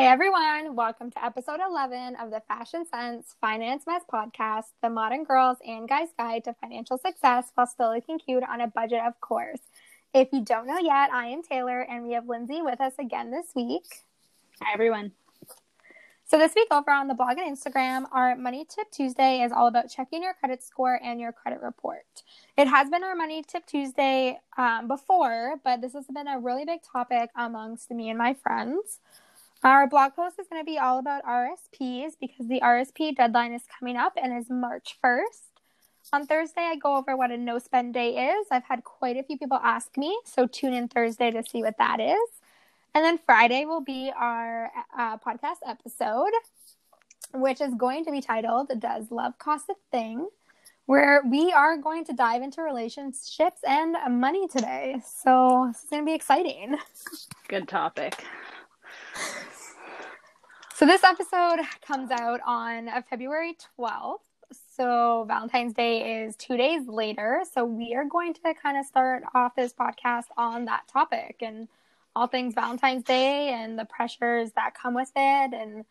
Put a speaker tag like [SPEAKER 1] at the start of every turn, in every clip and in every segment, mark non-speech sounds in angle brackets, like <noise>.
[SPEAKER 1] Hey everyone, welcome to episode 11 of the Fashion Sense Finance Mess podcast, the modern girls and guys guide to financial success while still looking cute on a budget, of course. If you don't know yet, I am Taylor and we have Lindsay with us again this week.
[SPEAKER 2] Hi everyone.
[SPEAKER 1] So this week over on the blog and Instagram, our Money Tip Tuesday is all about checking your credit score and your credit report. It has been our Money Tip Tuesday um, before, but this has been a really big topic amongst me and my friends. Our blog post is going to be all about RSPs because the RSP deadline is coming up and is March 1st. On Thursday, I go over what a no spend day is. I've had quite a few people ask me, so tune in Thursday to see what that is. And then Friday will be our uh, podcast episode, which is going to be titled Does Love Cost a Thing? Where we are going to dive into relationships and money today. So is going to be exciting.
[SPEAKER 2] Good topic.
[SPEAKER 1] So this episode comes out on uh, February 12th. So Valentine's Day is two days later. So we are going to kind of start off this podcast on that topic and all things Valentine's Day and the pressures that come with it and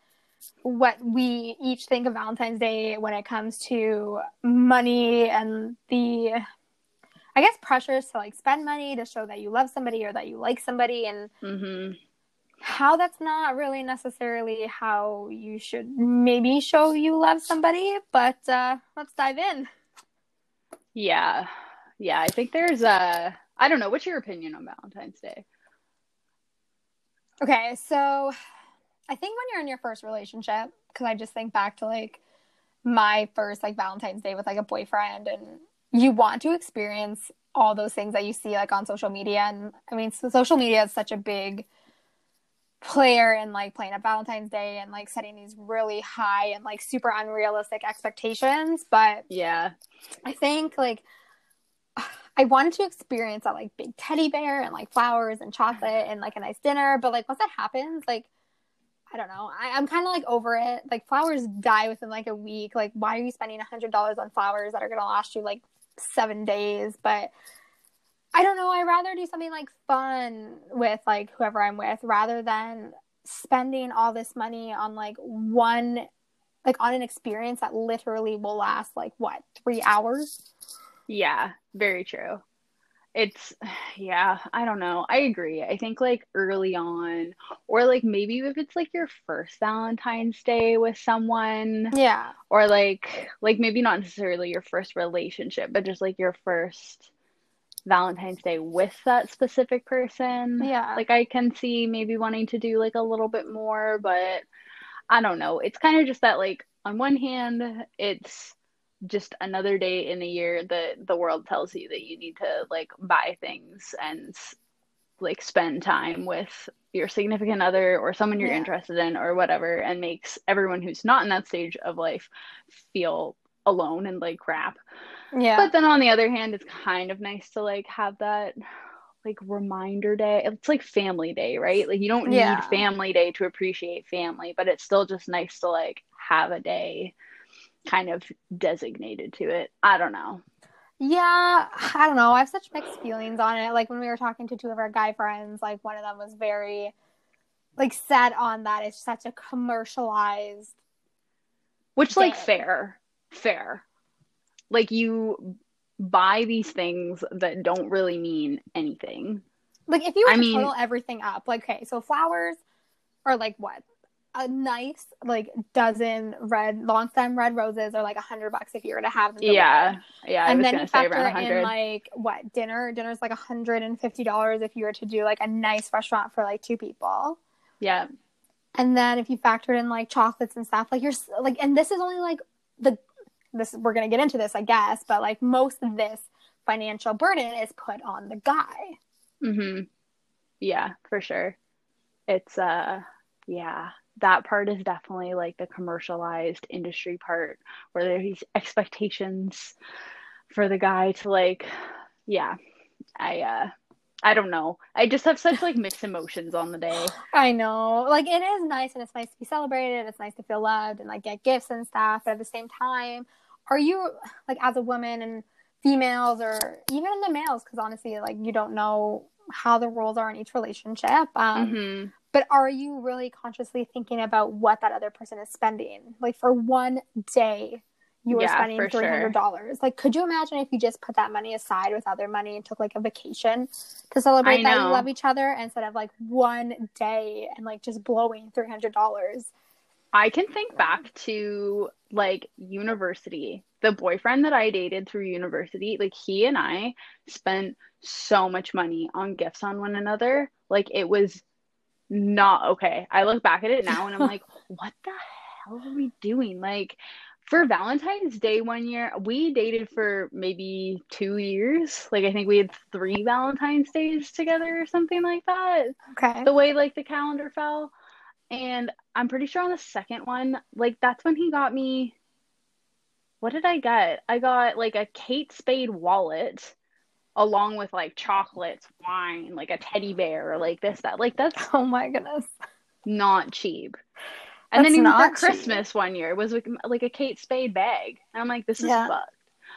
[SPEAKER 1] what we each think of Valentine's Day when it comes to money and the I guess pressures to like spend money to show that you love somebody or that you like somebody and
[SPEAKER 2] Mm-hmm.
[SPEAKER 1] How that's not really necessarily how you should maybe show you love somebody, but uh, let's dive in.
[SPEAKER 2] Yeah. Yeah. I think there's a, I don't know. What's your opinion on Valentine's Day?
[SPEAKER 1] Okay, so I think when you're in your first relationship, because I just think back to like my first like Valentine's Day with like a boyfriend, and you want to experience all those things that you see like on social media. And I mean, so social media is such a big player and like playing up Valentine's Day and like setting these really high and like super unrealistic expectations. But
[SPEAKER 2] Yeah.
[SPEAKER 1] I think like I wanted to experience that like big teddy bear and like flowers and chocolate and like a nice dinner. But like once that happens, like I don't know. I, I'm kind of like over it. Like flowers die within like a week. Like why are you spending a hundred dollars on flowers that are gonna last you like seven days? But I don't know. I rather do something like fun with like whoever I'm with rather than spending all this money on like one like on an experience that literally will last like what three hours
[SPEAKER 2] Yeah. Very true. It's, <sighs> yeah, I don't know. I agree. I think like early on, or like maybe if it's like your first Valentine's Day with someone,
[SPEAKER 1] yeah
[SPEAKER 2] or like, like maybe not necessarily your first relationship, but just like your first Valentine's Day with that specific person.
[SPEAKER 1] Yeah.
[SPEAKER 2] Like I can see maybe wanting to do like a little bit more, but I don't know. It's kind of just that like on one hand, it's just another day in the year that the world tells you that you need to like buy things and like spend time with your significant other or someone you're
[SPEAKER 1] Yeah.
[SPEAKER 2] interested in or whatever and makes everyone who's not in that stage of life feel alone and like crap.
[SPEAKER 1] Yeah
[SPEAKER 2] But then on the other hand, it's kind of nice to like have that like reminder day. It's like family day, right? Like you don't
[SPEAKER 1] Yeah.
[SPEAKER 2] need family day to appreciate family, but it's still just nice to like have a day kind of designated to it. I don't know.
[SPEAKER 1] Yeah, I don't know. I have such mixed feelings on it. Like when we were talking to two of our guy friends, like one of them was very like set on that it's such a commercialized.
[SPEAKER 2] Which like fair. Fair. Like you buy these things that don't really mean anything.
[SPEAKER 1] Like if you were
[SPEAKER 2] I
[SPEAKER 1] to
[SPEAKER 2] mean-
[SPEAKER 1] total everything up, like okay, so flowers are like what? A nice like dozen red long stem red roses are like a hundred bucks if you were to have them.
[SPEAKER 2] Yeah. Yeah, I
[SPEAKER 1] and
[SPEAKER 2] was
[SPEAKER 1] then
[SPEAKER 2] gonna
[SPEAKER 1] you
[SPEAKER 2] say
[SPEAKER 1] factor in like what dinner? Dinner's like a hundred and fifty dollars if you were to do like a nice restaurant for like two people.
[SPEAKER 2] Yeah.
[SPEAKER 1] And then if you factored in like chocolates and stuff, like you're like, and this is only like the this we're gonna get into this, I guess, but like most of this financial burden is put on the guy.
[SPEAKER 2] Mm-hmm. Yeah, for sure. It's uh yeah, that part is definitely like the commercialized industry part where there are these expectations for the guy to like yeah. I uh I don't know. I just have such like mixed emotions on the day. <sighs>
[SPEAKER 1] I know, like it is nice and it's nice to be celebrated. It's nice to feel loved and like get gifts and stuff. But at the same time, are you like as a woman and females or even in the males? Because honestly, like you don't know how the roles are in each relationship. Um,
[SPEAKER 2] hmm
[SPEAKER 1] but are you really consciously thinking about what that other person is spending? Like for one day, you were
[SPEAKER 2] Yeah,
[SPEAKER 1] spending three hundred dollars. Like, could you imagine if you just put that money aside with other money and took like a vacation to celebrate that you love each other instead of like one day and like just blowing three hundred dollars?
[SPEAKER 2] I can think back to like university. The boyfriend that I dated through university, like he and I spent so much money on gifts on one another. Like it was not okay. I look back at it now and I'm like, <laughs> what the hell are we doing? Like for Valentine's Day one year, we dated for maybe two years. Like I think we had three Valentine's Days together or something like that
[SPEAKER 1] Okay.
[SPEAKER 2] the way like the calendar fell. And I'm pretty sure on the second one, like that's when he got me. What did I get? I got like a Kate Spade wallet along with like chocolates, wine, like a teddy bear, like this, that. Like that's <laughs>
[SPEAKER 1] Oh my goodness.
[SPEAKER 2] not cheap. And
[SPEAKER 1] That's
[SPEAKER 2] then even for
[SPEAKER 1] cheap.
[SPEAKER 2] Christmas one year it was like, like a Kate Spade bag. And I'm like, this is
[SPEAKER 1] Yeah.
[SPEAKER 2] fucked.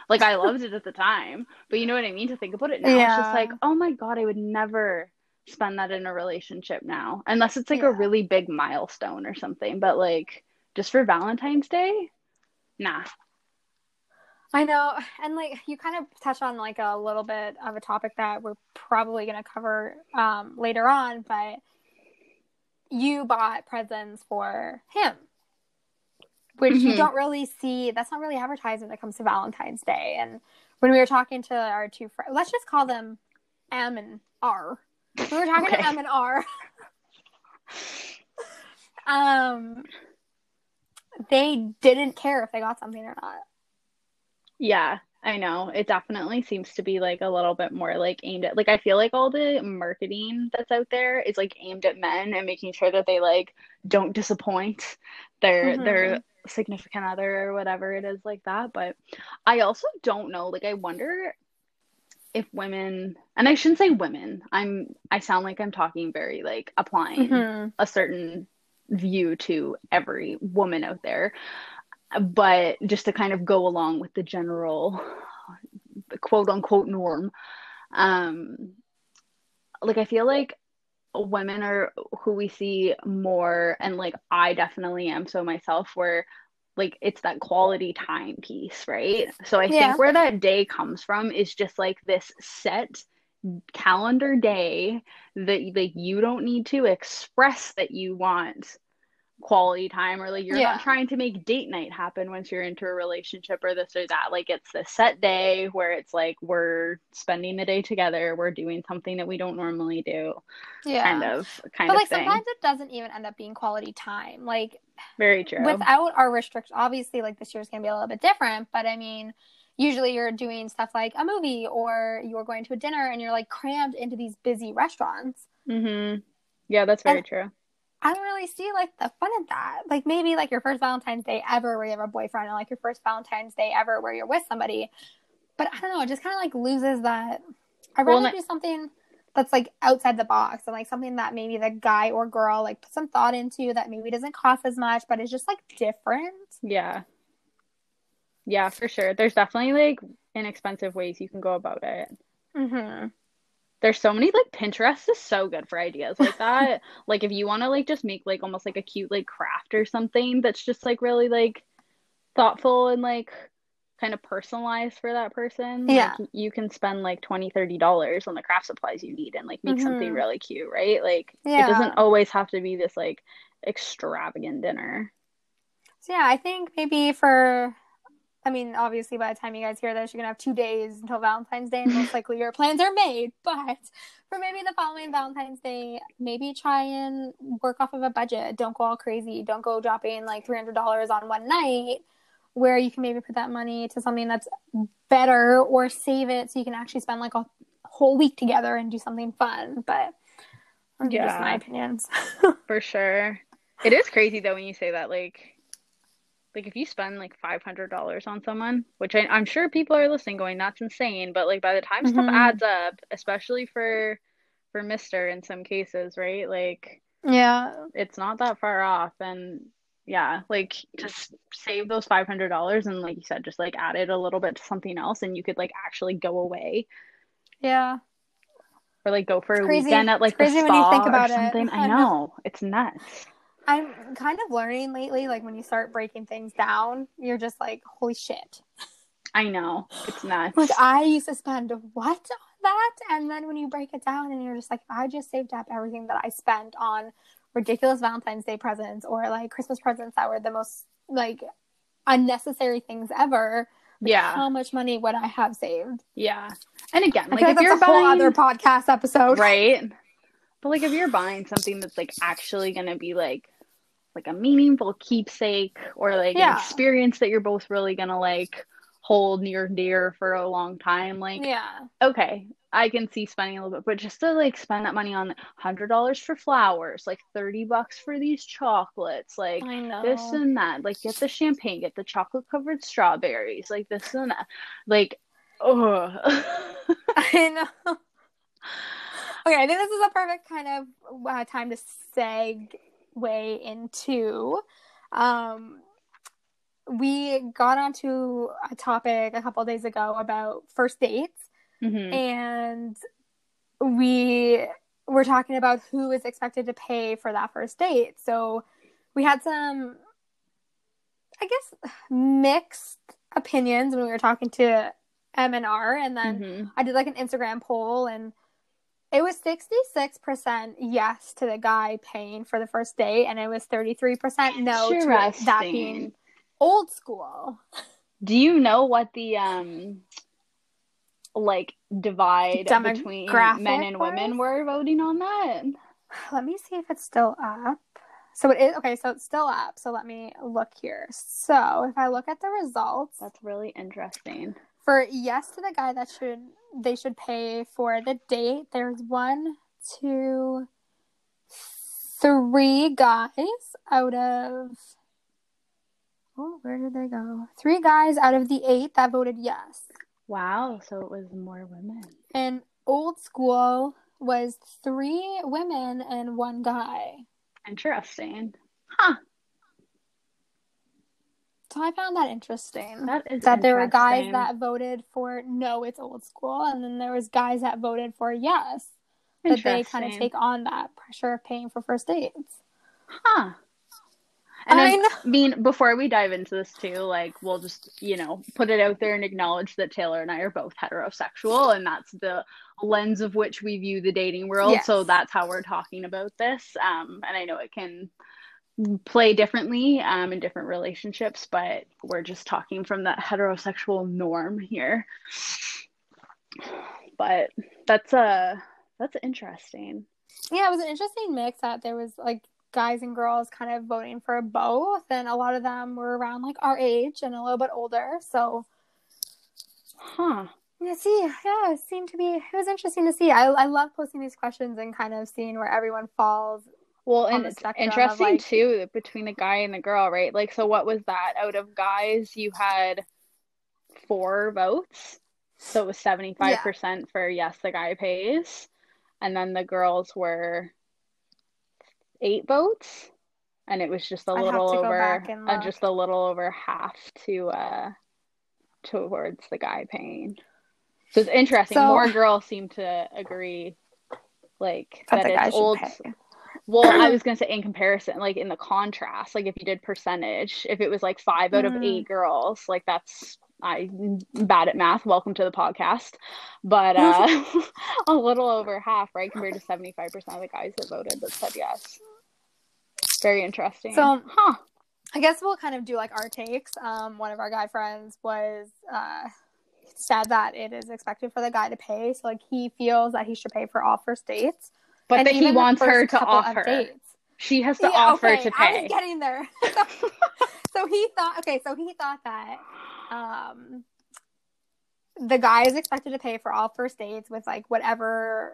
[SPEAKER 2] Like I loved it at the time, but you know what I mean? To think about it now, it's just like, oh my God, I would never spend that in a relationship now. Unless it's like
[SPEAKER 1] Yeah.
[SPEAKER 2] a really big milestone or something. But like just for Valentine's Day, nah.
[SPEAKER 1] I know, and like you kind of touch on like a little bit of a topic that we're probably going to cover um, later on, but you bought presents for him, which you
[SPEAKER 2] Mhm.
[SPEAKER 1] don't really see. That's not really advertised when it comes to Valentine's Day. And when we were talking to our two friends, let's just call them M and R. We were talking
[SPEAKER 2] Okay.
[SPEAKER 1] to M and R. um, they didn't care if they got something or not.
[SPEAKER 2] Yeah, I know. It definitely seems to be like a little bit more like aimed at like I feel like all the marketing that's out there is like aimed at men and making sure that they like don't disappoint their
[SPEAKER 1] Mhm.
[SPEAKER 2] their significant other or whatever it is like that. But I also don't know, like I wonder if women and I shouldn't say women. I'm I sound like I'm talking very like applying
[SPEAKER 1] Mhm.
[SPEAKER 2] a certain view to every woman out there. But just to kind of go along with the general quote unquote norm, um, like I feel like women are who we see more, and like I definitely am so myself, where like it's that quality time piece, right? So I
[SPEAKER 1] Yeah.
[SPEAKER 2] think where that day comes from is just like this set calendar day that like you don't need to express that you want quality time or like you're
[SPEAKER 1] Yeah.
[SPEAKER 2] not trying to make date night happen once you're into a relationship or this or that like it's the set day where it's like we're spending the day together we're doing something that we don't normally do
[SPEAKER 1] Yeah.
[SPEAKER 2] kind of kind
[SPEAKER 1] but
[SPEAKER 2] of
[SPEAKER 1] like
[SPEAKER 2] thing
[SPEAKER 1] sometimes it doesn't even end up being quality time. Like
[SPEAKER 2] very true
[SPEAKER 1] without our restrictions, obviously, like this year's gonna be a little bit different. But I mean, usually you're doing stuff like a movie or you're going to a dinner and you're like crammed into these busy restaurants.
[SPEAKER 2] mm-hmm yeah that's very
[SPEAKER 1] And-
[SPEAKER 2] true
[SPEAKER 1] I don't really see like the fun in that. Like maybe like your first Valentine's Day ever where you have a boyfriend, or like your first Valentine's Day ever where you're with somebody. But I don't know, it just kind of like loses that. I'd rather
[SPEAKER 2] and I-
[SPEAKER 1] do something that's like outside the box and like something that maybe the guy or girl like put some thought into that maybe doesn't cost as much, but is just like different.
[SPEAKER 2] yeah yeah for sure there's definitely like inexpensive ways you can go about it
[SPEAKER 1] Mm-hmm.
[SPEAKER 2] There's so many like Pinterest is so good for ideas like that. <laughs> like if you want to like just make like almost like a cute like craft or something that's just like really like thoughtful and like kind of personalized for that person.
[SPEAKER 1] Yeah.
[SPEAKER 2] Like you can spend like 20 30 dollars on the craft supplies you need and like make something
[SPEAKER 1] Mhm.
[SPEAKER 2] really cute, right? Like
[SPEAKER 1] Yeah.
[SPEAKER 2] it doesn't always have to be this like extravagant dinner.
[SPEAKER 1] So yeah, I think maybe for I mean, obviously by the time you guys hear this, you're gonna have two days until Valentine's Day and most <laughs> likely your plans are made. <laughs> But for maybe the following Valentine's Day, maybe try and work off of a budget. Don't go all crazy. Don't go dropping like three hundred dollars on one night where you can maybe put that money to something that's better or save it so you can actually spend like a whole week together and do something fun. But are just
[SPEAKER 2] Yeah.
[SPEAKER 1] my opinions. <laughs>
[SPEAKER 2] For sure. It is crazy though when you say that like like if you spend like five hundred dollars on someone, which I, I'm sure people are listening going, that's insane. But like by the time stuff
[SPEAKER 1] Mhm.
[SPEAKER 2] adds up, especially for for Mister in some cases, right? Like
[SPEAKER 1] yeah.
[SPEAKER 2] it's not that far off. And yeah, like just save those five hundred dollars and like you said, just like add it a little bit to something else, and you could like actually go away.
[SPEAKER 1] Yeah.
[SPEAKER 2] or like go for a
[SPEAKER 1] crazy-
[SPEAKER 2] weekend at like
[SPEAKER 1] it's
[SPEAKER 2] the
[SPEAKER 1] crazy when you
[SPEAKER 2] spa
[SPEAKER 1] think
[SPEAKER 2] or something. I <laughs>
[SPEAKER 1] know
[SPEAKER 2] it's nuts.
[SPEAKER 1] I'm kind of learning lately, like when you start breaking things down, you're just like, holy shit.
[SPEAKER 2] I know it's nuts.
[SPEAKER 1] Like I used to spend what on that? And then when you break it down and you're just like, I just saved up everything that I spent on ridiculous Valentine's Day presents or like Christmas presents that were the most like unnecessary things ever, like,
[SPEAKER 2] yeah,
[SPEAKER 1] how much money would I have saved?
[SPEAKER 2] yeah. And again, like if you're
[SPEAKER 1] a whole
[SPEAKER 2] buying,
[SPEAKER 1] other podcast episode.
[SPEAKER 2] right? But like if you're buying something that's like actually gonna be like like a meaningful keepsake or like
[SPEAKER 1] Yeah.
[SPEAKER 2] an experience that you're both really gonna like hold near and dear for a long time, like
[SPEAKER 1] Yeah.
[SPEAKER 2] okay, I can see spending a little bit, but just to like spend that money on hundred dollars for flowers, like thirty bucks for these chocolates, like this and that, like get the champagne, get the chocolate covered strawberries, like this and that, like oh <laughs>
[SPEAKER 1] I know. <laughs> Okay, I think this is a perfect kind of uh, time to segue into. Um, we got onto a topic a couple days ago about first dates,
[SPEAKER 2] Mhm.
[SPEAKER 1] and we were talking about who is expected to pay for that first date. So we had some, I guess, mixed opinions when we were talking to M and R, and then
[SPEAKER 2] Mhm.
[SPEAKER 1] I did like an Instagram poll and it was 66% yes to the guy paying for the first date and it was 33% no to that being old school.
[SPEAKER 2] Do you know what the um like divide between men and women
[SPEAKER 1] Demographic-wise?
[SPEAKER 2] were voting on that?
[SPEAKER 1] Let me see if it's still up. So it is okay, so it's still up. So let me look here. So if I look at the results
[SPEAKER 2] That's really interesting.
[SPEAKER 1] for yes to the guy that should they should pay for the date, there's one, two, three guys out of oh, where did they go? Three guys out of the eight that voted yes.
[SPEAKER 2] Wow, so it was more women.
[SPEAKER 1] And old school was three women and one guy.
[SPEAKER 2] Interesting. Huh.
[SPEAKER 1] So I found that interesting.
[SPEAKER 2] That is
[SPEAKER 1] that there were guys that voted for no, it's old school, and then there was guys that voted for yes. That they kind of take on that pressure of paying for first dates.
[SPEAKER 2] Huh. And
[SPEAKER 1] I
[SPEAKER 2] I mean, before we dive into this too, like we'll just, you know, put it out there and acknowledge that Taylor and I are both heterosexual and that's the lens of which we view the dating world.
[SPEAKER 1] Yes.
[SPEAKER 2] So that's how we're talking about this. Um, and I know it can play differently um, in different relationships, but we're just talking from that heterosexual norm here. But that's uh that's interesting.
[SPEAKER 1] Yeah, it was an interesting mix that there was like guys and girls kind of voting for both, and a lot of them were around like our age and a little bit older. So
[SPEAKER 2] Huh.
[SPEAKER 1] yeah, see, yeah, it seemed to be it was interesting to see. I I love posting these questions and kind of seeing where everyone falls.
[SPEAKER 2] Well, and it's interesting
[SPEAKER 1] like-
[SPEAKER 2] too between the guy and the girl, right? Like, so what was that? Out of guys, you had four votes. So it was 75% for yes, the guy pays. And then the girls were eight votes. And it was just a little over, uh, just a little over half to, uh, towards the guy paying. So it's interesting.
[SPEAKER 1] So-
[SPEAKER 2] More girls seem to agree, like,
[SPEAKER 1] That
[SPEAKER 2] that,
[SPEAKER 1] the
[SPEAKER 2] it's old.
[SPEAKER 1] pay.
[SPEAKER 2] Well, <clears throat> I was gonna say in comparison, like in the contrast, like if you did percentage, if it was like five out of
[SPEAKER 1] Mm.
[SPEAKER 2] eight girls, like that's I'm bad at math. Welcome to the podcast, but uh, <laughs> <laughs> a little over half, right, compared to seventy five percent of the guys that voted that said yes. Very interesting.
[SPEAKER 1] So-
[SPEAKER 2] huh?
[SPEAKER 1] I guess we'll kind of do like our takes. Um, one of our guy friends was uh, said that it is expected for the guy to pay, so like he feels that he should pay for all first dates.
[SPEAKER 2] But
[SPEAKER 1] And
[SPEAKER 2] that he wants her to offer.
[SPEAKER 1] dates.
[SPEAKER 2] She has to
[SPEAKER 1] Yeah,
[SPEAKER 2] offer
[SPEAKER 1] okay,
[SPEAKER 2] to
[SPEAKER 1] I
[SPEAKER 2] pay.
[SPEAKER 1] was getting there. <laughs> so, so he thought, okay, so he thought that um, the guy is expected to pay for all first dates with like whatever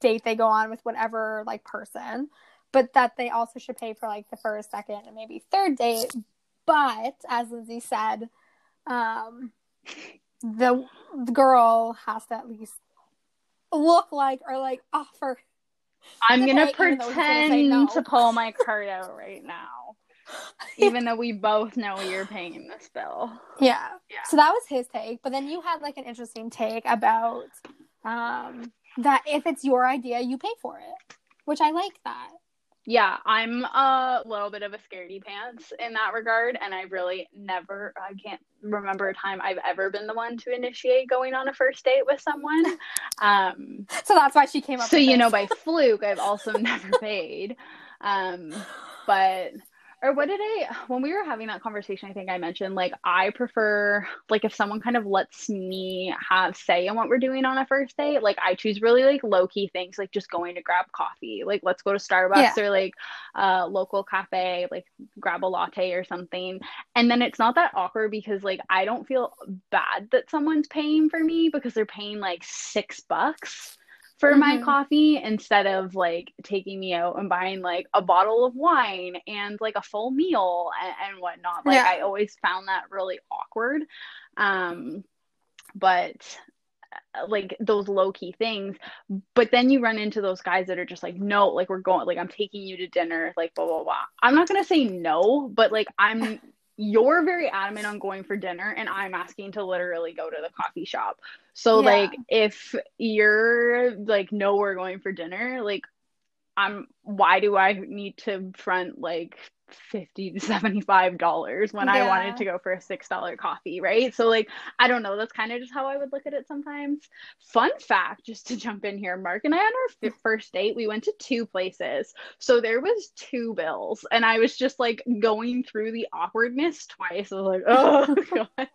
[SPEAKER 1] date they go on with whatever like person, but that they also should pay for like the first, second, and maybe third date. But as Lindsay said, um, the, the girl has to at least look like or like offer
[SPEAKER 2] I'm gonna
[SPEAKER 1] even gonna
[SPEAKER 2] pretend
[SPEAKER 1] no.
[SPEAKER 2] to pull my card out right now, <laughs> even though we both know you're paying this bill.
[SPEAKER 1] Yeah.
[SPEAKER 2] Yeah.
[SPEAKER 1] So that was his take, but then you had like an interesting take about um that if it's your idea, you pay for it, which I like that.
[SPEAKER 2] Yeah, I'm a little bit of a scaredy pants in that regard, and I really never, I can't remember a time I've ever been the one to initiate going on a first date with someone. <laughs> Um,
[SPEAKER 1] so that's why she came up.
[SPEAKER 2] So you
[SPEAKER 1] this.
[SPEAKER 2] know, by fluke, I've also <laughs> never paid. Um, but or what did I when we were having that conversation, I think I mentioned like I prefer like if someone kind of lets me have say in what we're doing on a first date, like I choose really like low key things like just going to grab coffee. Like let's go to Starbucks yeah. or like a local cafe, like grab a latte or something. And then it's not that awkward because like I don't feel bad that someone's paying for me because they're paying like six bucks for mm-hmm. my coffee instead of like taking me out and buying like a bottle of wine and like a full meal and, and whatnot. Like yeah. I always found that really awkward. Um, but uh, like those low key things. But then you run into those guys that are just like, no, like we're going, like I'm taking you to dinner, like blah blah blah. I'm not gonna say no, but like I'm you're very adamant on going for dinner and I'm asking to literally go to the coffee shop. So yeah. like if you're like no we're going for dinner, like I'm why do I need to front like 50 to 75 dollars when yeah. i wanted to go for a six dollar coffee right? So like i don't know that's kind of just how i would look at it sometimes. Fun fact just to jump in here mark and i on our hmm. first date we went to two places. So there was two bills and i was just like going through the awkwardness twice. I was like oh <laughs> god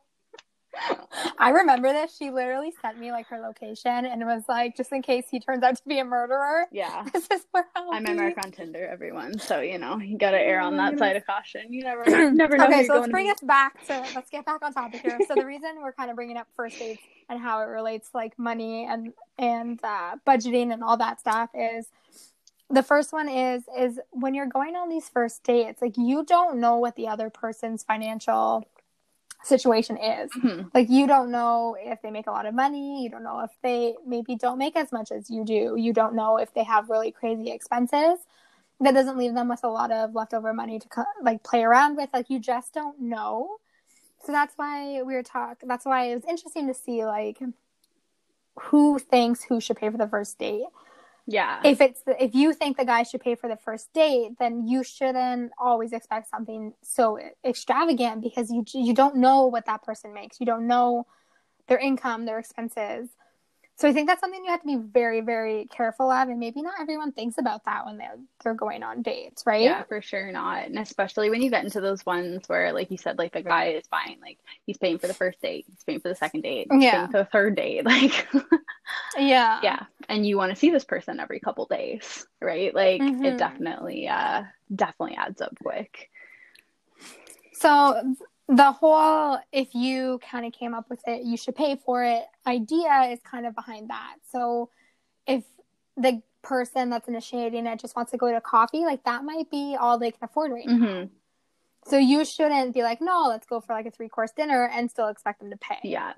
[SPEAKER 2] <laughs>
[SPEAKER 1] I remember this. She literally sent me like her location and was like, just in case he turns out to be a murderer.
[SPEAKER 2] Yeah. <laughs>
[SPEAKER 1] This is where I'll
[SPEAKER 2] I'm a mark on Tinder, everyone. So, you know, you got to err on that side of caution. You never know. <clears throat> never know.
[SPEAKER 1] okay, so let's bring us back to, let's get back on topic here. So, the reason we're kind of bringing up first dates and how it relates to like money and, and uh, budgeting and all that stuff is the first one is is when you're going on these first dates like you don't know what the other person's financial situation is. Mm-hmm. Like you don't know if they make a lot of money, you don't know if they maybe don't make as much as you do. You don't know if they have really crazy expenses. That doesn't leave them with a lot of leftover money to like play around with. Like you just don't know. So that's why we were talk That's why it was interesting to see like who thinks who should pay for the first date
[SPEAKER 2] yeah.
[SPEAKER 1] If it's the, if you think the guy should pay for the first date, then you shouldn't always expect something so extravagant because you you don't know what that person makes. You don't know their income, their expenses. So I think that's something you have to be very, very careful of, and maybe not everyone thinks about that when they're they're going on dates, right?
[SPEAKER 2] Yeah, for sure not, and especially when you get into those ones where, like you said, like the guy is buying, like he's paying for the first date, he's paying for the second date, yeah, for the third date, <laughs> like
[SPEAKER 1] yeah,
[SPEAKER 2] yeah, and you want to see this person every couple days, right? Like mm-hmm. it definitely, uh, definitely adds up quick.
[SPEAKER 1] So the whole if you kind of came up with it you should pay for it idea is kind of behind that. So if the person that's initiating it just wants to go to coffee like that might be all they can afford right mm-hmm. now. So you shouldn't be like no let's go for like a three course dinner and still expect them to pay.
[SPEAKER 2] Yeah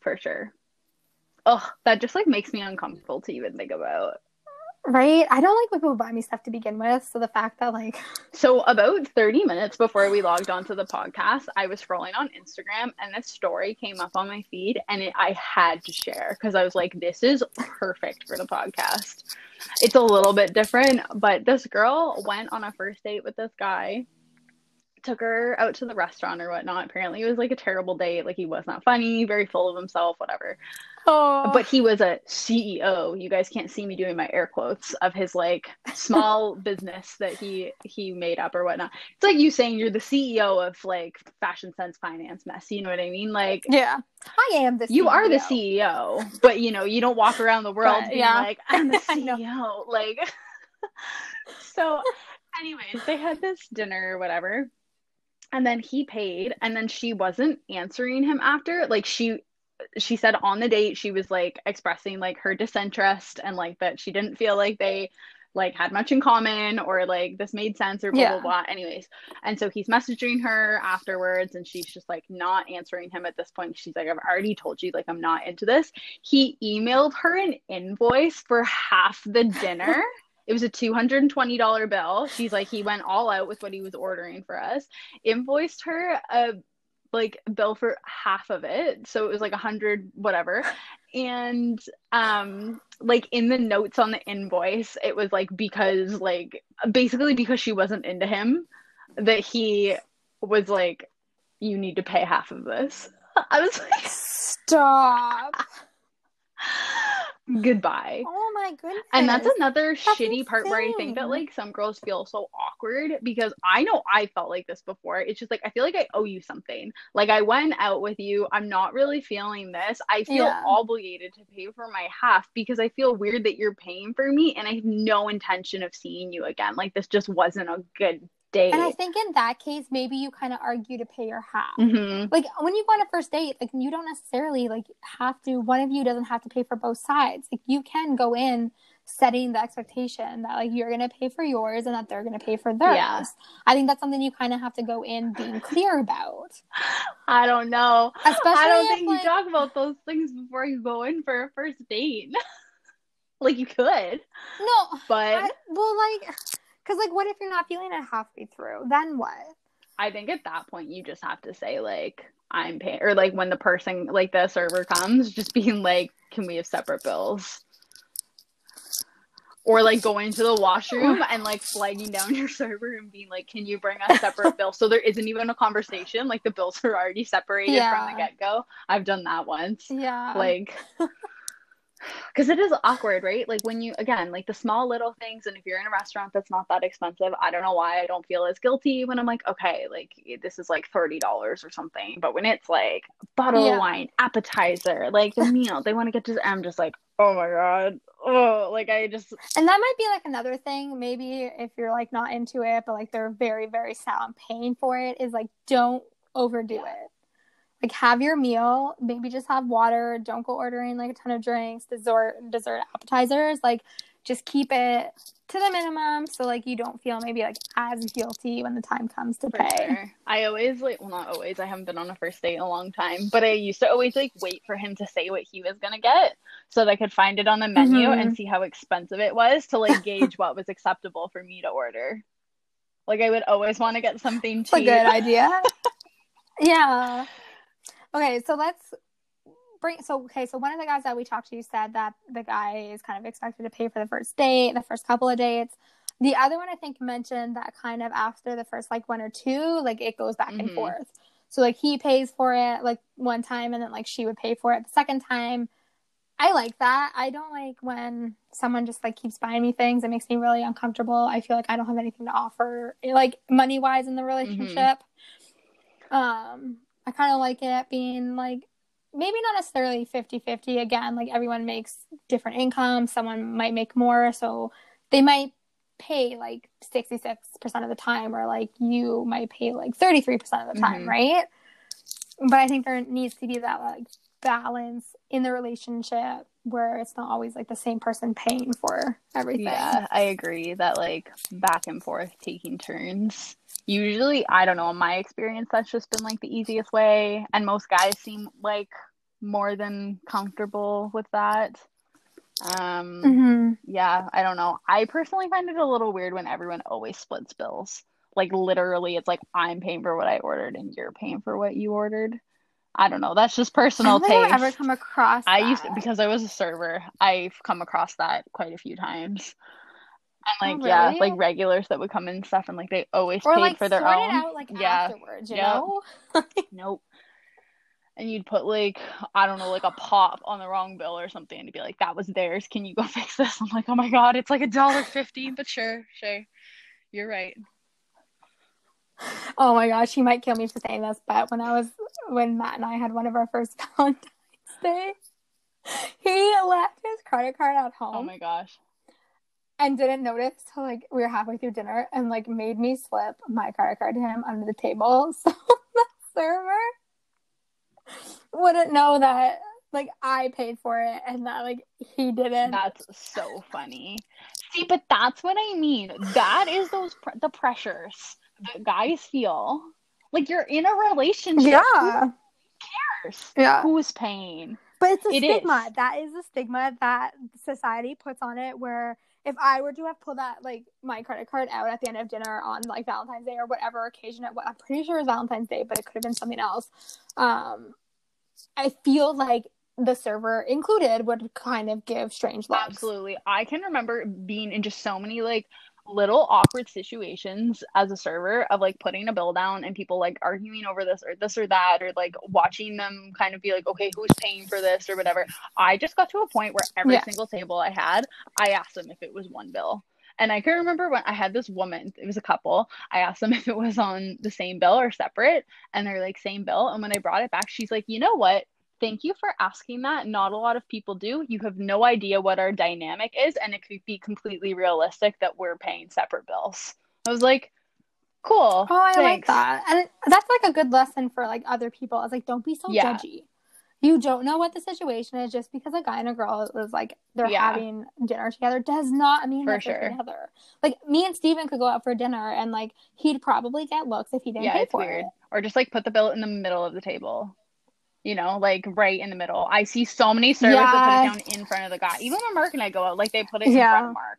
[SPEAKER 2] for sure. Oh that just like makes me uncomfortable to even think about
[SPEAKER 1] Right? I don't like when people buy me stuff to begin with. So the fact that like <sighs>
[SPEAKER 2] So about 30 minutes before we logged onto the podcast, I was scrolling on Instagram and this story came up on my feed and it, I had to share because I was like, this is perfect for the podcast. It's a little bit different, but this girl went on a first date with this guy took her out to the restaurant or whatnot. Apparently, it was like a terrible date. Like he was not funny, very full of himself, whatever. Oh. But he was a CEO. You guys can't see me doing my air quotes of his like small <laughs> business that he he made up or whatnot. It's like you saying you're the CEO of like Fashion Sense Finance Mess. You know what I mean? Like
[SPEAKER 1] yeah, I am the. CEO.
[SPEAKER 2] You are the CEO, but you know you don't walk around the world but, being yeah. like I'm the <laughs> CEO. like <laughs> so. Anyways, they had this dinner or whatever and then he paid and then she wasn't answering him after. Like she she said on the date she was like expressing like her disinterest and like that she didn't feel like they like had much in common or like this made sense or blah yeah. blah blah. Anyways and so he's messaging her afterwards and she's just like not answering him at this point. She's like i've already told you like i'm not into this. He emailed her an invoice for half the dinner <laughs> It was a $220 bill. She's like, he went all out with what he was ordering for us. Invoiced her a like bill for half of it. So it was like a hundred whatever. and um like in the notes on the invoice it was like because like basically because she wasn't into him that he was like you need to pay half of this <laughs> i was like
[SPEAKER 1] Stop. <laughs>
[SPEAKER 2] goodbye.
[SPEAKER 1] Oh my goodness.
[SPEAKER 2] and that's another
[SPEAKER 1] That's
[SPEAKER 2] shitty part where i think that like some girls feel so awkward because i know i felt like this before. It's just like i feel like i owe you something. Like i went out with you. I'm not really feeling this. I feel
[SPEAKER 1] Yeah.
[SPEAKER 2] obligated to pay for my half because i feel weird that you're paying for me and i have no intention of seeing you again. Like this just wasn't a good day
[SPEAKER 1] And I think in that case, maybe you kind of argue to pay your half.
[SPEAKER 2] Mhm.
[SPEAKER 1] Like when you go on a first date, like you don't necessarily like have to. One of you doesn't have to pay for both sides. Like you can go in setting the expectation that like you're gonna pay for yours and that they're gonna pay for theirs.
[SPEAKER 2] Yeah.
[SPEAKER 1] I think that's something you kind of have to go in being clear about. <laughs>
[SPEAKER 2] i don't know
[SPEAKER 1] Especially
[SPEAKER 2] i don't
[SPEAKER 1] if,
[SPEAKER 2] think
[SPEAKER 1] like-
[SPEAKER 2] you talk about those things before you go in for a first date <laughs> like you could
[SPEAKER 1] No,
[SPEAKER 2] but
[SPEAKER 1] I, well, like, because like, what if you're not feeling it halfway through? Then what?
[SPEAKER 2] I think at that point you just have to say like I'm paying or like when the person like the server comes, just being like, Can we have separate bills? Or like going to the washroom <laughs> and like flagging down your server and being like, Can you bring us separate bills? So there isn't even a conversation, like the bills are already separated from the get go. I've done that once.
[SPEAKER 1] Yeah.
[SPEAKER 2] Like <laughs> because it is awkward, right? Like when you again, like the small little things, and if you're in a restaurant that's not that expensive, I don't know why I don't feel as guilty when I'm like, okay, like this is like thirty dollars or something. But when it's like bottle
[SPEAKER 1] Yeah.
[SPEAKER 2] of wine, appetizer, like the meal, they want to get to. I'm just like, oh my god, oh, like I just
[SPEAKER 1] And that might be like another thing, maybe if you're like not into it, but like they're very, very set on paying for it, is like don't overdo it. Like have your meal, maybe just have water, don't go ordering like a ton of drinks, dessert dessert appetizers, like just keep it to the minimum so like you don't feel maybe like as guilty when the time comes to
[SPEAKER 2] For
[SPEAKER 1] pay.
[SPEAKER 2] sure. I always like well not always, I haven't been on a first date in a long time, but I used to always like wait for him to say what he was gonna get so that I could find it on the menu
[SPEAKER 1] Mhm.
[SPEAKER 2] and see how expensive it was to like gauge what was acceptable for me to order. Like I would always want to get something
[SPEAKER 1] It's a good idea. <laughs> yeah. Okay, so let's bring. So okay, so one of the guys that we talked to said that the guy is kind of expected to pay for the first date, the first couple of dates. The other one I think mentioned that kind of after the first like one or two, like it goes back and
[SPEAKER 2] Mhm.
[SPEAKER 1] forth. So like he pays for it like one time, and then like she would pay for it the second time. I like that. I don't like when someone just like keeps buying me things. It makes me really uncomfortable. I feel like I don't have anything to offer, like money wise in the relationship. Um, I kind of like it being like maybe not necessarily 50 50. Again, like everyone makes different income. Someone might make more. So they might pay like 66% of the time, or like you might pay like 33% of the time,
[SPEAKER 2] Mhm.
[SPEAKER 1] right? But I think there needs to be that like balance in the relationship where it's not always like the same person paying for everything.
[SPEAKER 2] Yeah, I agree that like back and forth taking turns. Usually, I don't know, in my experience, that's just been like the easiest way. And most guys seem like more than comfortable with that. Um,
[SPEAKER 1] hmm
[SPEAKER 2] yeah, I don't know. I personally find it a little weird when everyone always splits bills. Like literally, it's like I'm paying for what I ordered and you're paying for what you ordered. I don't know. That's just personal
[SPEAKER 1] don't
[SPEAKER 2] taste.
[SPEAKER 1] I've ever come across.
[SPEAKER 2] I used to, because I was a server, I've come across that quite a few times. And
[SPEAKER 1] Oh,
[SPEAKER 2] like yeah, like regulars that would come in and stuff and like they always
[SPEAKER 1] or
[SPEAKER 2] paid
[SPEAKER 1] like
[SPEAKER 2] for their own.
[SPEAKER 1] it out like
[SPEAKER 2] Yeah.
[SPEAKER 1] afterwards, you
[SPEAKER 2] Yep.
[SPEAKER 1] know? <laughs>
[SPEAKER 2] Nope. And you'd put like I don't know, like a pop on the wrong bill or something and be like, that was theirs. Can you go <laughs> fix this? I'm like, oh my god, it's like a dollar fifty, but sure, sure. You're right.
[SPEAKER 1] Oh my gosh, he might kill me for saying this, but when I was when Matt and I had one of our first <laughs> Valentine's Day, he left his credit card at oh home
[SPEAKER 2] Oh my gosh.
[SPEAKER 1] and didn't notice till like we were halfway through dinner and like made me slip my credit card to him under the table. <laughs> So the server wouldn't know that like I paid for it and that like he didn't.
[SPEAKER 2] That's so funny. See, but that's what I mean. That is those pr- the pressures that guys feel. Like you're in a relationship.
[SPEAKER 1] yeah.
[SPEAKER 2] Who cares?
[SPEAKER 1] Yeah.
[SPEAKER 2] Who's paying?
[SPEAKER 1] But it's a
[SPEAKER 2] It
[SPEAKER 1] stigma.
[SPEAKER 2] is.
[SPEAKER 1] That is a stigma that society puts on it. Where if I were to have pulled that like my credit card out at the end of dinner on like Valentine's Day or whatever occasion it was, I'm pretty sure it was Valentine's Day, but it could have been something else. Um, I feel like the server included would kind of give strange looks.
[SPEAKER 2] Absolutely. I can remember being in just so many like little awkward situations as a server of like putting a bill down and people like arguing over this or this or that or like watching them kind of be like okay who's paying for this or whatever. I just got to a point where every
[SPEAKER 1] Yeah.
[SPEAKER 2] single table i had i asked them if it was one bill. And i can remember when i had this woman it was a couple i asked them <laughs> if it was on the same bill or separate and they're like same bill. And when i brought it back she's like you know what Thank you for asking that. Not a lot of people do. You have no idea what our dynamic is, and it could be completely realistic that we're paying separate bills. I was like, cool.
[SPEAKER 1] Oh, I like that. And that's like a good lesson for like other people. I was like, don't be so
[SPEAKER 2] Yeah.
[SPEAKER 1] judgy. You don't know what the situation is just because a guy and a girl is like they're
[SPEAKER 2] Yeah.
[SPEAKER 1] having dinner together does not mean
[SPEAKER 2] For
[SPEAKER 1] that they're
[SPEAKER 2] sure.
[SPEAKER 1] together. Like me and Steven could go out for dinner and like he'd probably get looks if he didn't
[SPEAKER 2] Yeah,
[SPEAKER 1] pay
[SPEAKER 2] it's
[SPEAKER 1] for
[SPEAKER 2] weird.
[SPEAKER 1] it.
[SPEAKER 2] Or just like put the bill in the middle of the table. You know, like right in the middle. I see so many servers that
[SPEAKER 1] Yeah.
[SPEAKER 2] put it down in front of the guy. Even when Mark and I go out, like they put it in
[SPEAKER 1] Yeah.
[SPEAKER 2] front of Mark.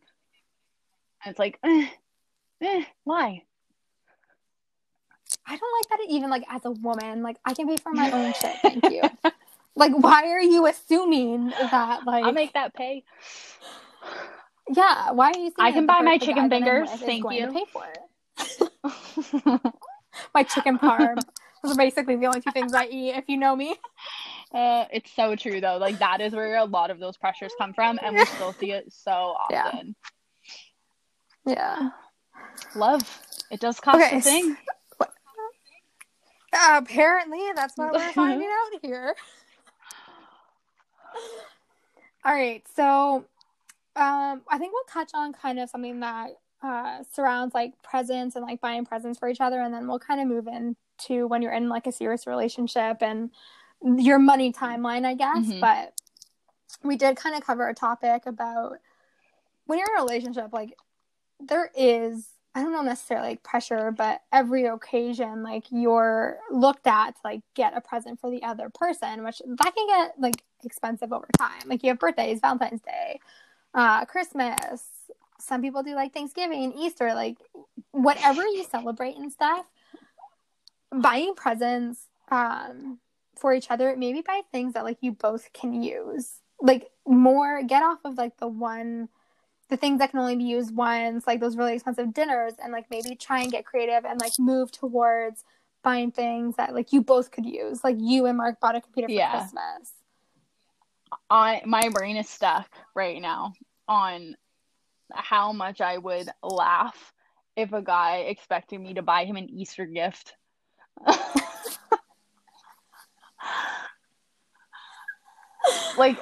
[SPEAKER 2] And it's like, eh, eh, why?
[SPEAKER 1] I don't like that even like as a woman. Like I can pay for my own shit, <laughs> thank you. Like why are you assuming that like
[SPEAKER 2] I'll make that pay.
[SPEAKER 1] yeah, why are you
[SPEAKER 2] I can buy my chicken
[SPEAKER 1] guy that I'm
[SPEAKER 2] fingers, thank you.
[SPEAKER 1] Pay for it. <laughs> <laughs> my chicken parm. Those are basically the only two things I eat. If you know me,
[SPEAKER 2] Uh, <laughs> it's so true though. Like that is where a lot of those pressures come from, and we still see it so <laughs> often.
[SPEAKER 1] yeah.
[SPEAKER 2] Love, it does cost
[SPEAKER 1] Okay,
[SPEAKER 2] a thing. <laughs>
[SPEAKER 1] apparently, that's what we're finding out here. All right, so um, I think we'll touch on kind of something that uh, surrounds like presents and like buying presents for each other, and then we'll kind of move into when you're in like a serious relationship and your money timeline, I guess.
[SPEAKER 2] Mhm.
[SPEAKER 1] But we did kind of cover a topic about when you're in a relationship, like there is I don't know necessarily like pressure, but every occasion like you're looked at to like get a present for the other person, which that can get like expensive over time. Like you have birthdays, Valentine's Day, uh, Christmas. Some people do like Thanksgiving, Easter, like whatever you celebrate and stuff. Buying presents um, for each other, maybe buy things that like you both can use. Like more, get off of like the one the things that can only be used once, like those really expensive dinners, and like maybe try and get creative and like move towards buying things that like you both could use. Like you and Mark bought a computer for
[SPEAKER 2] Yeah.
[SPEAKER 1] Christmas.
[SPEAKER 2] I my brain is stuck right now on how much I would laugh if a guy expected me to buy him an Easter gift. <laughs> like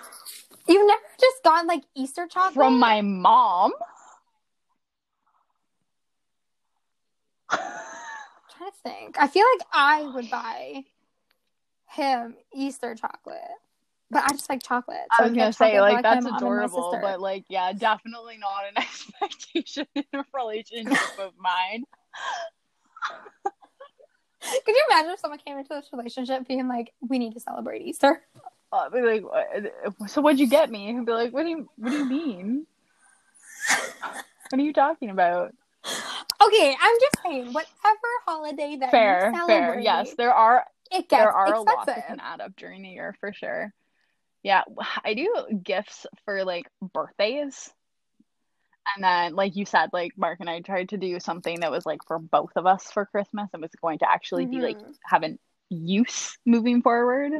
[SPEAKER 1] You've never just gotten like Easter chocolate
[SPEAKER 2] from my mom.
[SPEAKER 1] I'm trying to think. I feel like I would buy him Easter chocolate, but I just like chocolate.
[SPEAKER 2] I was gonna say
[SPEAKER 1] chocolate
[SPEAKER 2] like that's adorable, but like yeah, definitely not an <laughs> expectation in a relationship of mine. <laughs>
[SPEAKER 1] Could you imagine if someone came into this relationship being like, "We need to celebrate Easter"?
[SPEAKER 2] Uh, I'd be like, uh, so what'd you get me? He'd be like, what do you what do you mean? what are you talking about?
[SPEAKER 1] Okay, I'm just saying, whatever holiday that
[SPEAKER 2] Fair,
[SPEAKER 1] you
[SPEAKER 2] fair.
[SPEAKER 1] celebrate,
[SPEAKER 2] Yes, there are
[SPEAKER 1] it gets
[SPEAKER 2] there are a lot that can add up during the year for sure. Yeah, I do gifts for like birthdays. And then, like you said, like Mark and I tried to do something that was like for both of us for Christmas and was going to actually be like
[SPEAKER 1] Mhm.
[SPEAKER 2] have an use moving forward.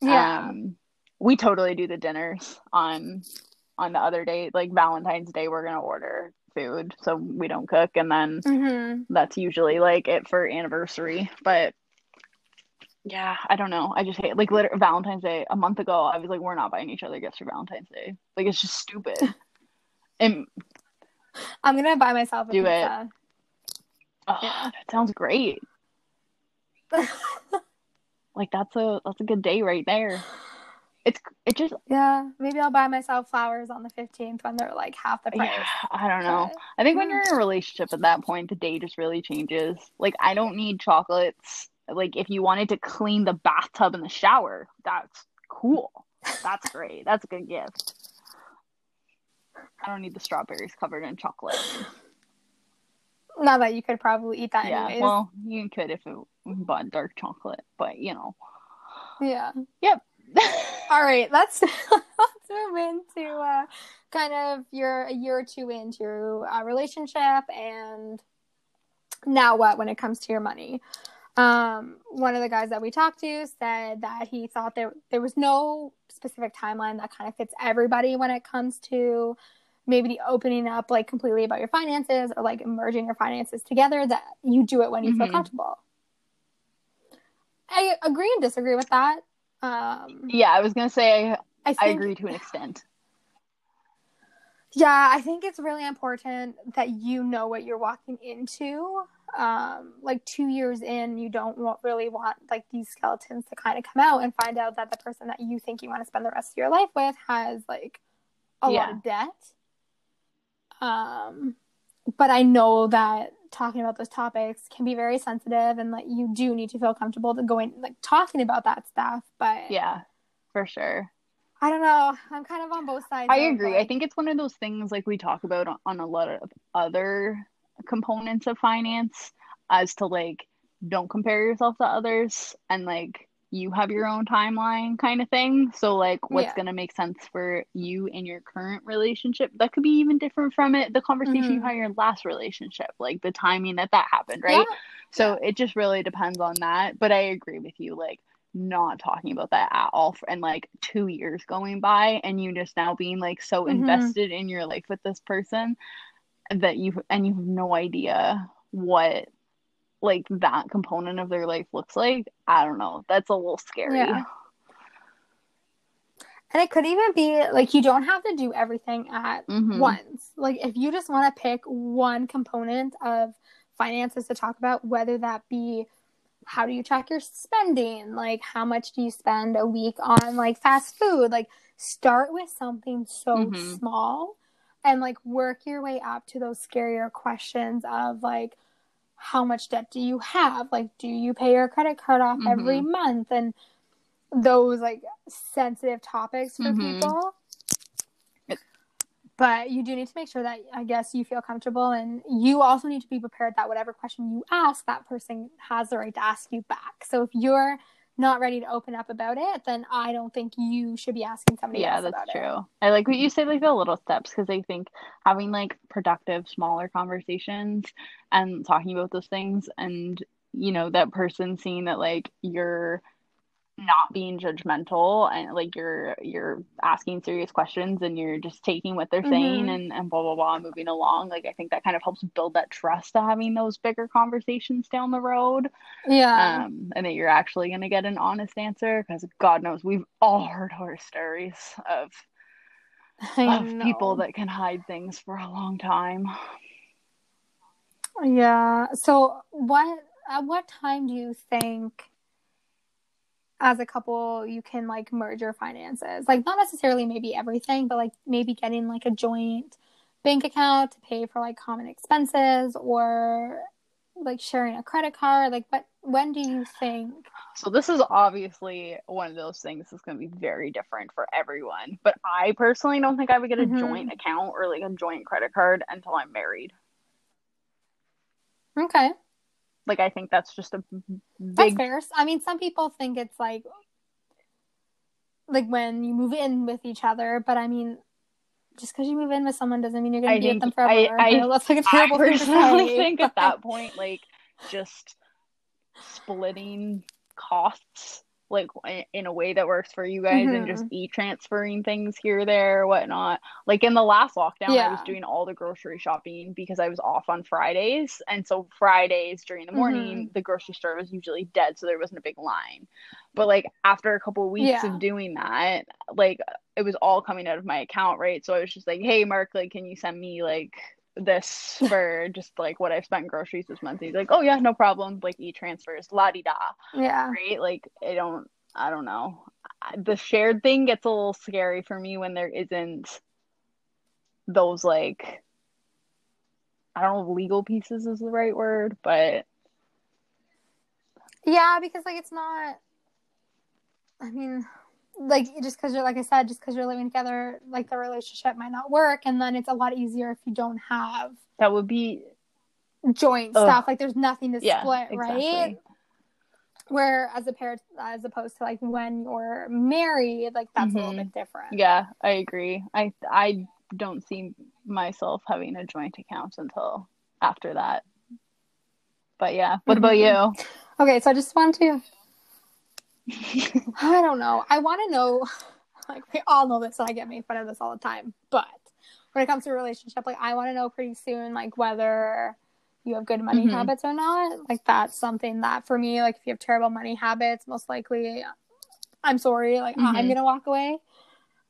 [SPEAKER 1] Yeah,
[SPEAKER 2] Um, we totally do the dinners on on the other day, like Valentine's Day. We're gonna order food, so we don't cook, and then
[SPEAKER 1] hmm
[SPEAKER 2] that's usually like it for anniversary. But yeah, I don't know. I just hate like literally Valentine's Day. A month ago, I was like, we're not buying each other gifts for Valentine's Day. Like it's just stupid. <laughs> and
[SPEAKER 1] I'm gonna buy myself a
[SPEAKER 2] Do it. oh,
[SPEAKER 1] Yeah.
[SPEAKER 2] that sounds great. <laughs> Like that's a that's a good day right there. It's it just
[SPEAKER 1] yeah, maybe I'll buy myself flowers on the 15th when they're like half the price.
[SPEAKER 2] yeah. I don't know.
[SPEAKER 1] But-
[SPEAKER 2] I think when you're in a relationship at that point, the day just really changes. Like, I don't need chocolates. Like, if you wanted to clean the bathtub and the shower, that's cool. That's great. That's a good gift. I don't need the strawberries covered in chocolate.
[SPEAKER 1] Not that you could probably eat that
[SPEAKER 2] yeah,
[SPEAKER 1] anyways.
[SPEAKER 2] well, you could if it bought dark chocolate, but you know.
[SPEAKER 1] yeah.
[SPEAKER 2] Yep. <laughs>
[SPEAKER 1] All right, let's <laughs> let's move into uh, kind of your a year or two into your uh, relationship and now what when it comes to your money. Um, one of the guys that we talked to said that he thought there there was no specific timeline that kind of fits everybody when it comes to maybe the opening up like completely about your finances or like merging your finances together that you do it when you mm-hmm. feel comfortable. I agree and disagree with that. Um,
[SPEAKER 2] yeah, I was gonna say I, I, think, I agree to an extent.
[SPEAKER 1] Yeah, I think it's really important that you know what you're walking into. Um, like two years in, you don't want, really want like these skeletons to kind of come out and find out that the person that you think you want to spend the rest of your life with has like a yeah. lot of debt. Um, but I know that talking about those topics can be very sensitive and like you do need to feel comfortable to going like talking about that stuff. But
[SPEAKER 2] yeah, for sure.
[SPEAKER 1] I don't know. I'm kind of on both sides.
[SPEAKER 2] I agree. I think it's one of those things like we talk about on, on a lot of other components of finance as to like don't compare yourself to others and like you have your own timeline kind of thing. So like what's yeah. going to make sense for you in your current relationship that could be even different from it the conversation mm-hmm. you had in your last relationship, like the timing that that happened, right? Yeah. So yeah. it just really depends on that, but I agree with you like not talking about that at all for, and like 2 years going by and you just now being like so mm-hmm. invested in your life with this person that you and you have no idea what like that component of their life looks like, I don't know. That's a little scary. Yeah.
[SPEAKER 1] And it could even be like you don't have to do everything at mm-hmm. once. Like if you just want to pick one component of finances to talk about, whether that be how do you track your spending, like how much do you spend a week on like fast food, like start with something so mm-hmm. small and like work your way up to those scarier questions of like how much debt do you have? Like, do you pay your credit card off mm-hmm. every month? And those like sensitive topics for mm-hmm. people. But you do need to make sure that I guess you feel comfortable, and you also need to be prepared that whatever question you ask, that person has the right to ask you back. So if you're not ready to open up about it, then I don't think you should be asking somebody yeah, else about it. Yeah, that's true.
[SPEAKER 2] I like what you say, like the little steps, because I think having like productive, smaller conversations and talking about those things, and you know, that person seeing that like you're not being judgmental and like you're you're asking serious questions and you're just taking what they're saying mm-hmm. and, and blah blah blah moving along like i think that kind of helps build that trust to having those bigger conversations down the road
[SPEAKER 1] yeah
[SPEAKER 2] um and that you're actually going to get an honest answer because god knows we've all heard horror stories of <laughs> I of know. people that can hide things for a long time
[SPEAKER 1] yeah so what at what time do you think as a couple you can like merge your finances. Like not necessarily maybe everything but like maybe getting like a joint bank account to pay for like common expenses or like sharing a credit card. Like but when do you think
[SPEAKER 2] so this is obviously one of those things that's going to be very different for everyone but i personally don't think i would get a mm-hmm. joint account or like a joint credit card until i'm married.
[SPEAKER 1] Okay
[SPEAKER 2] like I think that's just a
[SPEAKER 1] big. That's fair. I mean, some people think it's like like when you move in with each other, but I mean, just because you move in with someone doesn't mean you're going to be with them forever. I, I, I know that's like a terrible I personally
[SPEAKER 2] say, think at that <laughs> point, like just splitting costs like in a way that works for you guys mm-hmm. and just mm-hmm. e-transferring things here there whatnot like in the last lockdown yeah. i was doing all the grocery shopping because i was off on fridays and so fridays during the morning mm-hmm. the grocery store was usually dead so there wasn't a big line but like after a couple of weeks yeah. of doing that like it was all coming out of my account right so i was just like hey mark like can you send me like this for just like what I've spent groceries this month. He's like, oh yeah, no problem. Like e transfers, la di da.
[SPEAKER 1] Yeah.
[SPEAKER 2] Right. Like I don't, I don't know. The shared thing gets a little scary for me when there isn't those like, I don't know, legal pieces is the right word, but
[SPEAKER 1] yeah, because like it's not. I mean, like just because you're like I said, just because you're living together, like the relationship might not work, and then it's a lot easier if you don't have
[SPEAKER 2] that would be
[SPEAKER 1] joint ugh. stuff. Like there's nothing to yeah, split, exactly. right? Where as a pair, as opposed to like when you're married, like that's mm-hmm. a little mm-hmm. bit different.
[SPEAKER 2] Yeah, I agree. I I don't see myself having a joint account until after that. But yeah, what mm-hmm. about you?
[SPEAKER 1] Okay, so I just want to. I don't know. I want to know. Like we all know this, and I get made fun of this all the time. But when it comes to a relationship, like I want to know pretty soon, like whether you have good money mm-hmm. habits or not. Like that's something that for me, like if you have terrible money habits, most likely, I'm sorry, like mm-hmm. I'm gonna walk away.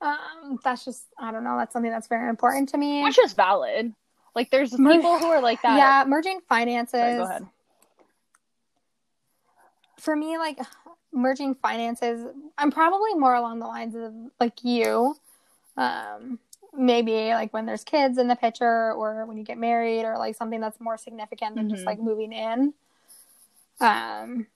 [SPEAKER 1] Um, that's just I don't know. That's something that's very important to me.
[SPEAKER 2] Which is valid. Like there's Mer- people who are like that.
[SPEAKER 1] Yeah, merging finances.
[SPEAKER 2] Sorry, go ahead.
[SPEAKER 1] For me, like merging finances, I'm probably more along the lines of like you. Um, maybe like when there's kids in the picture or when you get married or like something that's more significant than mm-hmm. just like moving in. Um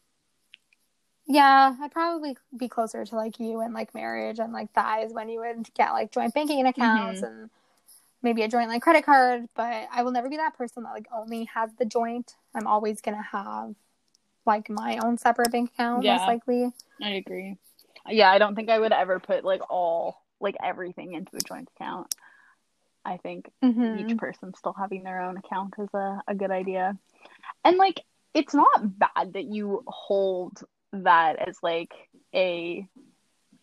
[SPEAKER 1] yeah, I'd probably be closer to like you and like marriage and like that is when you would get like joint banking accounts mm-hmm. and maybe a joint like credit card, but I will never be that person that like only has the joint. I'm always gonna have like my own separate bank account, yeah, most likely.
[SPEAKER 2] I agree. Yeah, I don't think I would ever put like all like everything into a joint account. I think mm-hmm. each person still having their own account is a, a good idea. And like it's not bad that you hold that as like a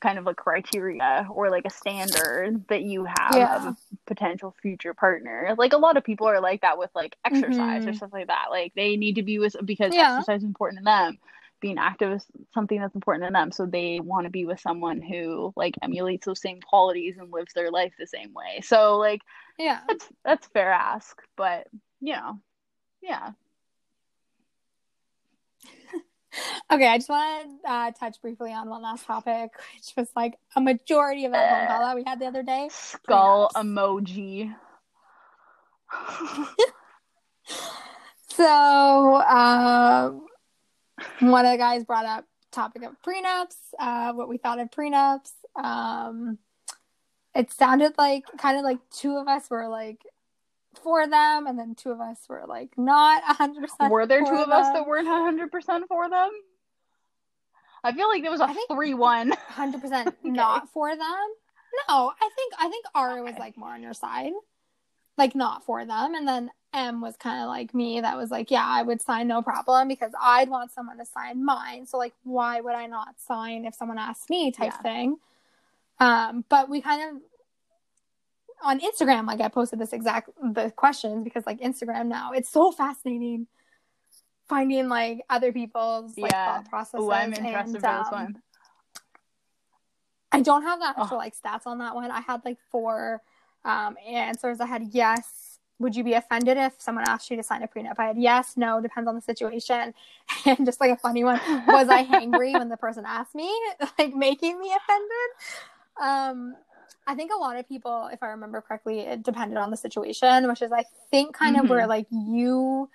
[SPEAKER 2] kind of a criteria or like a standard that you have yeah. of a potential future partner. Like a lot of people are like that with like exercise mm-hmm. or stuff like that. Like they need to be with because yeah. exercise is important to them being active is something that's important to them so they want to be with someone who like emulates those same qualities and lives their life the same way so like
[SPEAKER 1] yeah
[SPEAKER 2] that's that's fair ask but you know yeah <laughs>
[SPEAKER 1] okay i just want to uh, touch briefly on one last topic which was like a majority of that phone call that we had the other day.
[SPEAKER 2] Skull emoji. <laughs>
[SPEAKER 1] So um one of the guys brought up topic of prenups, uh, what we thought of prenups. Um, it sounded like kind of like two of us were like for them, and then two of us were like not hundred percent.
[SPEAKER 2] Were there two them. of us that weren't hundred percent for them? I feel like there was a three one. <laughs>
[SPEAKER 1] Hundred percent <laughs> not for them. No, I think I think Ara was like more on your side, like not for them, and then M was kind of like me that was like, yeah, I would sign no problem because I'd want someone to sign mine. So like why would I not sign if someone asked me type yeah. thing. Um, but we kind of on Instagram, like I posted this exact the questions because like Instagram now, it's so fascinating finding like other people's like yeah. thought processes.
[SPEAKER 2] Ooh, I'm interested and, um, this one.
[SPEAKER 1] I don't have the actual oh. like stats on that one. I had like four um answers. I had yes, would you be offended if someone asked you to sign a prenup? I had yes, no, depends on the situation. <laughs> And just like a funny one, was I <laughs> hangry when the person asked me, <laughs> like making me offended? Um, I think a lot of people, if I remember correctly, it depended on the situation, which is I think kind mm-hmm. of where like you,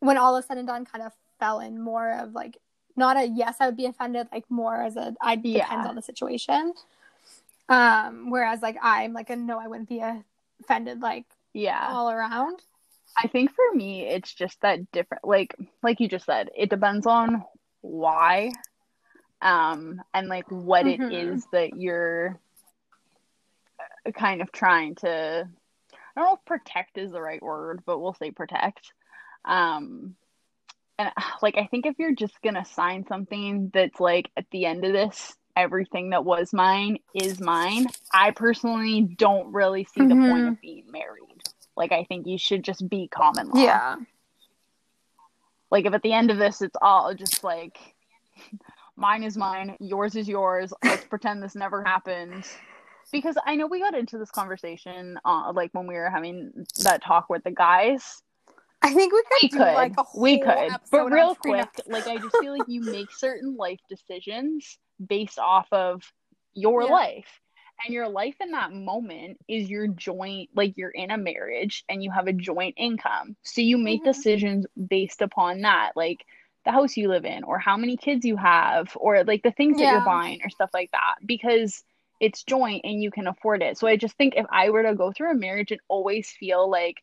[SPEAKER 1] when all is said and done, kind of fell in more of like not a yes, I would be offended, like more as a I yeah. depends on the situation. Um, whereas like I'm like a no, I wouldn't be offended, like
[SPEAKER 2] yeah
[SPEAKER 1] all around
[SPEAKER 2] i think for me it's just that different like like you just said it depends on why um and like what mm-hmm. it is that you're kind of trying to i don't know if protect is the right word but we'll say protect um and like i think if you're just gonna sign something that's like at the end of this everything that was mine is mine i personally don't really see mm-hmm. the point mm-hmm. of being married like I think you should just be common law.
[SPEAKER 1] Yeah.
[SPEAKER 2] Like if at the end of this it's all just like <laughs> mine is mine, yours is yours. Let's pretend this never happened. Because I know we got into this conversation uh, like when we were having that talk with the guys.
[SPEAKER 1] I think we could, we could. like
[SPEAKER 2] we could, but real quick, like I just feel like you make <laughs> certain life decisions based off of your yeah. life and your life in that moment is your joint like you're in a marriage and you have a joint income so you make mm-hmm. decisions based upon that like the house you live in or how many kids you have or like the things yeah. that you're buying or stuff like that because it's joint and you can afford it so i just think if i were to go through a marriage and always feel like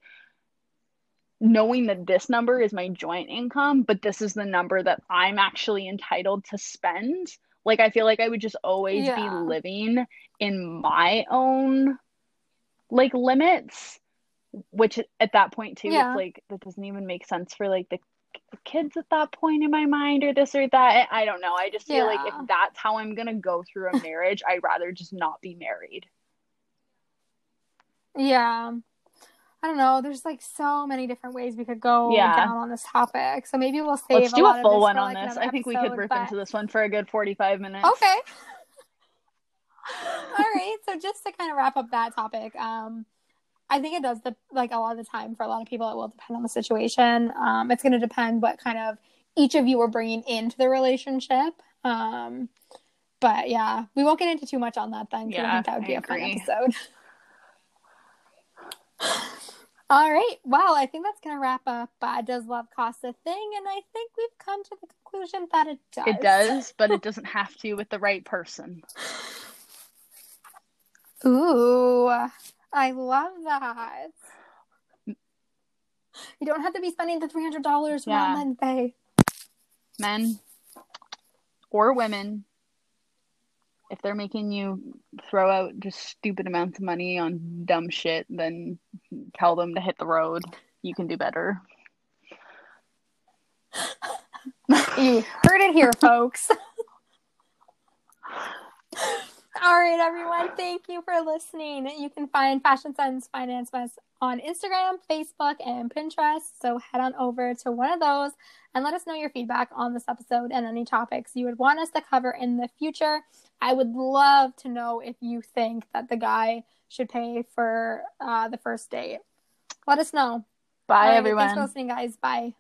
[SPEAKER 2] knowing that this number is my joint income, but this is the number that I'm actually entitled to spend. Like I feel like I would just always
[SPEAKER 1] Yeah.
[SPEAKER 2] be living in my own like limits, which at that point too,
[SPEAKER 1] Yeah.
[SPEAKER 2] it's like that doesn't even make sense for like the, the kids at that point in my mind or this or that. I don't know. I just feel like if that's how I'm gonna go through a marriage, I'd rather just not be married.
[SPEAKER 1] Yeah. I don't know. There's like so many different ways we could go
[SPEAKER 2] Yeah.
[SPEAKER 1] down on this topic. So maybe we'll save
[SPEAKER 2] Let's do
[SPEAKER 1] lot
[SPEAKER 2] a full one
[SPEAKER 1] for,
[SPEAKER 2] on
[SPEAKER 1] like,
[SPEAKER 2] this. I think we could
[SPEAKER 1] episode,
[SPEAKER 2] rip
[SPEAKER 1] but-
[SPEAKER 2] into this one for a good 45 minutes.
[SPEAKER 1] Okay. <laughs> All right. So just to kind of wrap up that topic, um, I think it does the like a lot of the time for a lot of people it will depend on the situation. Um, it's going to depend what kind of each of you are bringing into the relationship. Um, but yeah, we won't get into too much on that then. 'cause I think that would be
[SPEAKER 2] I
[SPEAKER 1] a fun episode. <laughs> All right. Well, I think that's going to wrap up. Uh, does love cost a thing? And I think we've come to the conclusion that it does.
[SPEAKER 2] It does, but it doesn't have to with the right person. <laughs>
[SPEAKER 1] Ooh, I love that. You don't have to be spending the three hundred dollars
[SPEAKER 2] Yeah.
[SPEAKER 1] on Wednesday.
[SPEAKER 2] Men or women, if they're making you throw out just stupid amounts of money on dumb shit, then tell them to hit the road. You can do better. <laughs>
[SPEAKER 1] You heard it here, folks. <laughs> All right, everyone. Thank you for listening. You can find Fashion Sense Finance Mess on Instagram, Facebook, and Pinterest. So head on over to one of those and let us know your feedback on this episode and any topics you would want us to cover in the future. I would love to know if you think that the guy should pay for uh, the first date. Let us know.
[SPEAKER 2] Bye,
[SPEAKER 1] right,
[SPEAKER 2] everyone.
[SPEAKER 1] Thanks for listening, guys. Bye.